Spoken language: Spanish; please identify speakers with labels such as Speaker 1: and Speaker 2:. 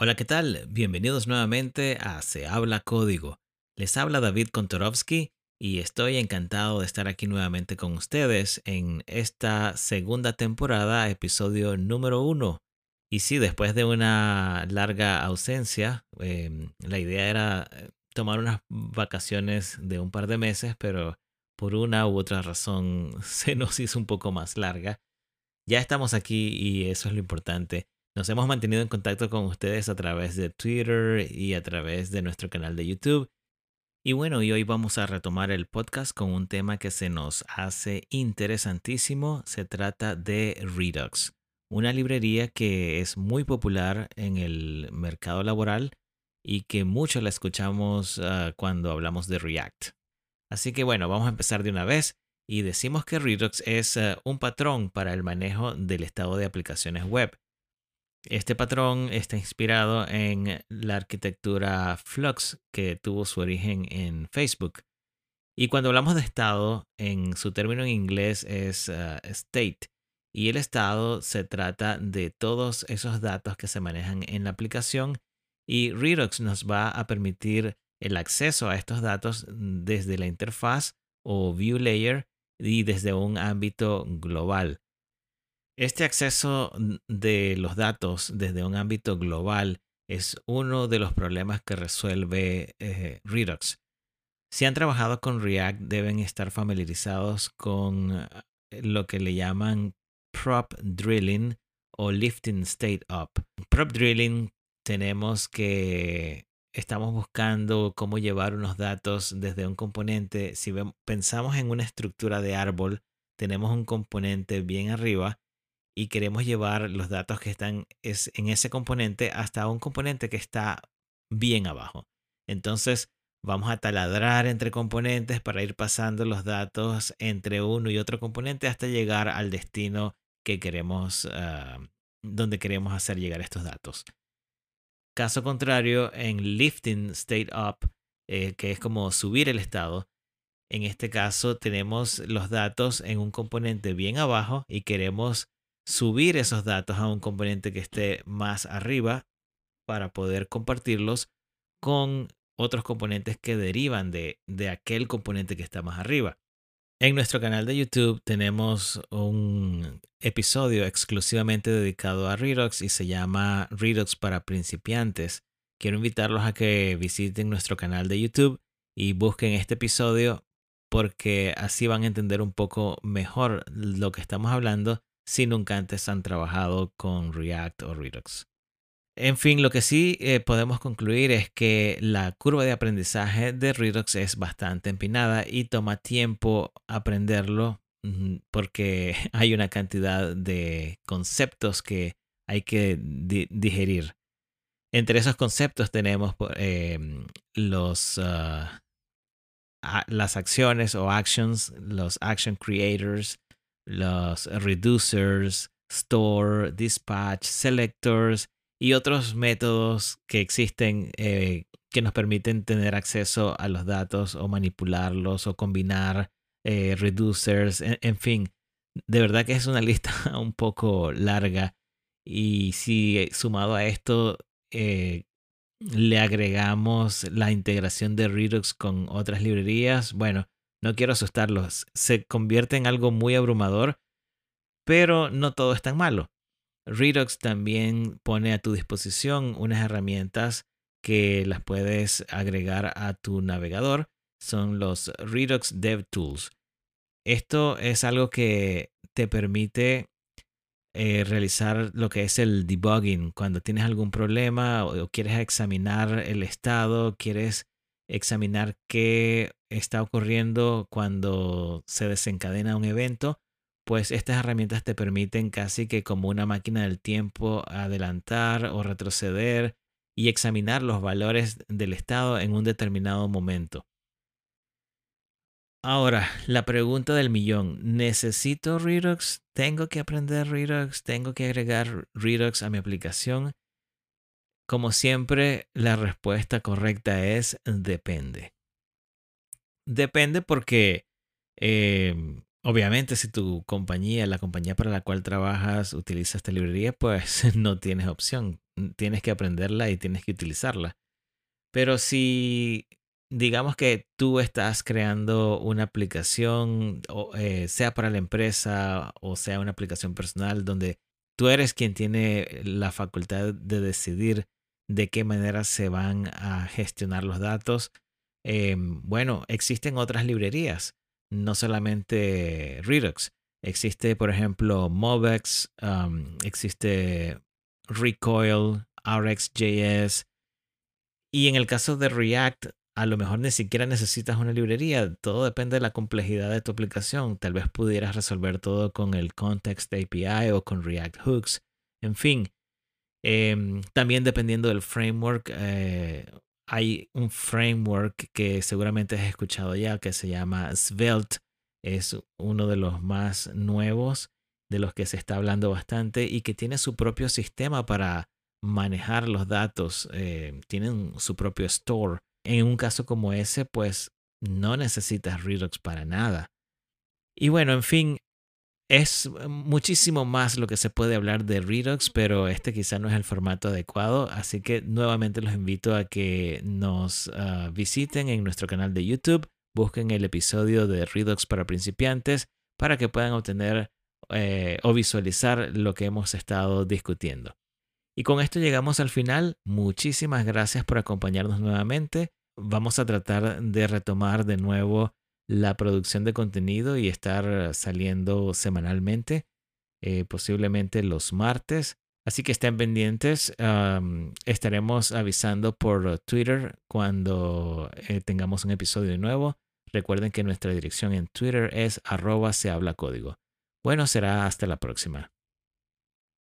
Speaker 1: Hola, ¿qué tal? Bienvenidos nuevamente a Se habla código. Les habla David Kontorovsky y estoy encantado de estar aquí nuevamente con ustedes en esta segunda temporada, episodio número uno. Y sí, después de una larga ausencia, em, la idea era eh, tomar unas vacaciones de un par de meses, pero por una u otra razón se nos hizo un poco más larga. Ya estamos aquí y eso es lo importante. Nos hemos mantenido en contacto con ustedes a través de Twitter y a través de nuestro canal de YouTube. Y bueno, y hoy vamos a retomar el podcast con un tema que se nos hace interesantísimo. Se trata de Redux, una librería que es muy popular en el mercado laboral y que mucho la escuchamos ah, cuando hablamos de React. Así que bueno, vamos a empezar de una vez y decimos que Redux es ah, un patrón para el manejo del estado de aplicaciones web. Este patrón está inspirado en la arquitectura Flux que tuvo su origen en Facebook. Y cuando hablamos de estado, en su término en inglés es ah, state. Y el estado se trata de todos esos datos que se manejan en la aplicación. Y Redux nos va a permitir el acceso a estos datos desde la interfaz o view layer y desde un ámbito global. Este acceso de los datos desde un ámbito global es uno de los problemas que resuelve eh, Redux. Si han trabajado con React, deben estar familiarizados con eh, lo que le llaman prop drilling o lifting state up. Prop drilling tenemos que estamos buscando cómo llevar unos datos desde un componente. Si pensamos en una estructura de árbol, tenemos un componente bien arriba y queremos llevar los datos que están en ese componente hasta un componente que está bien abajo. Entonces vamos a taladrar entre componentes para ir pasando los datos entre uno y otro componente hasta llegar al destino que queremos, ah, donde queremos hacer llegar estos datos. Caso contrario, en lifting state up, eh, que es como subir el estado, en este caso tenemos los datos en un componente bien abajo y queremos subir esos datos a un componente que esté más arriba para poder compartirlos con otros componentes que derivan de, de aquel componente que está más arriba. En nuestro canal de YouTube tenemos un episodio exclusivamente dedicado a Redux y se llama Redux para principiantes. Quiero invitarlos a que visiten nuestro canal de YouTube y busquen este episodio porque así van a entender un poco mejor lo que estamos hablando si nunca antes han trabajado con React o Redux. En fin, lo que sí eh, podemos concluir es que la curva de aprendizaje de Redux es bastante empinada y toma tiempo aprenderlo porque hay una cantidad de conceptos que hay que digerir. Entre esos conceptos tenemos em, los, ah, las acciones o actions, los action creators, los reducers, store, dispatch, selectors y otros métodos que existen eh, que nos permiten tener acceso a los datos o manipularlos o combinar eh, reducers, en, fin, de verdad que es una lista un poco larga y si sumado a esto eh, le agregamos la integración de Redux con otras librerías, bueno, no quiero asustarlos, se convierte en algo muy abrumador, pero no todo es tan malo. Redux también pone a tu disposición unas herramientas que las puedes agregar a tu navegador. Son los Redux Dev Tools. Esto es algo que te permite eh, realizar lo que es el debugging. Cuando tienes algún problema o quieres examinar el estado, quieres examinar qué está ocurriendo cuando se desencadena un evento, pues estas herramientas te permiten casi que como una máquina del tiempo adelantar o retroceder y examinar los valores del estado en un determinado momento. Ahora, la pregunta del millón, ¿necesito Redux? ¿Tengo que aprender Redux? ¿Tengo que agregar Redux a mi aplicación? Como siempre, la respuesta correcta es depende. Depende porque, em, obviamente, si tu compañía, la compañía para la cual trabajas, utiliza esta librería, pues no tienes opción. tienes que aprenderla y tienes que utilizarla. Pero si digamos que tú estás creando una aplicación, eh, sea para la empresa o sea una aplicación personal, donde tú eres quien tiene la facultad de decidir de qué manera se van a gestionar los datos. Em, bueno, existen otras librerías, no solamente Redux. Existe, por ejemplo, Movex, existe Recoil, RxJS. Y en el caso de React, a lo mejor ni siquiera necesitas una librería. Todo depende de la complejidad de tu aplicación. Tal vez pudieras resolver todo con el Context API o con React Hooks. En fin, em, también dependiendo del framework, eh, hay un framework que seguramente has escuchado ya que se llama Svelte. Es uno de los más nuevos, de los que se está hablando bastante y que tiene su propio sistema para manejar los datos. Eh, tienen su propio store. En un caso como ese, pues no necesitas Redux para nada. Y bueno, en fin, es muchísimo más lo que se puede hablar de Redux, pero este quizá no es el formato adecuado, así que nuevamente los invito a que nos ah, visiten en nuestro canal de YouTube, busquen el episodio de Redux para principiantes para que puedan obtener eh, o visualizar lo que hemos estado discutiendo. Y con esto llegamos al final. Muchísimas gracias por acompañarnos nuevamente. Vamos a tratar de retomar de nuevo la producción de contenido y estar saliendo semanalmente, eh, posiblemente los martes. Así que estén pendientes. estaremos avisando por Twitter cuando eh, tengamos un episodio nuevo. Recuerden que nuestra dirección en Twitter es arroba se habla código. Bueno, será hasta la próxima.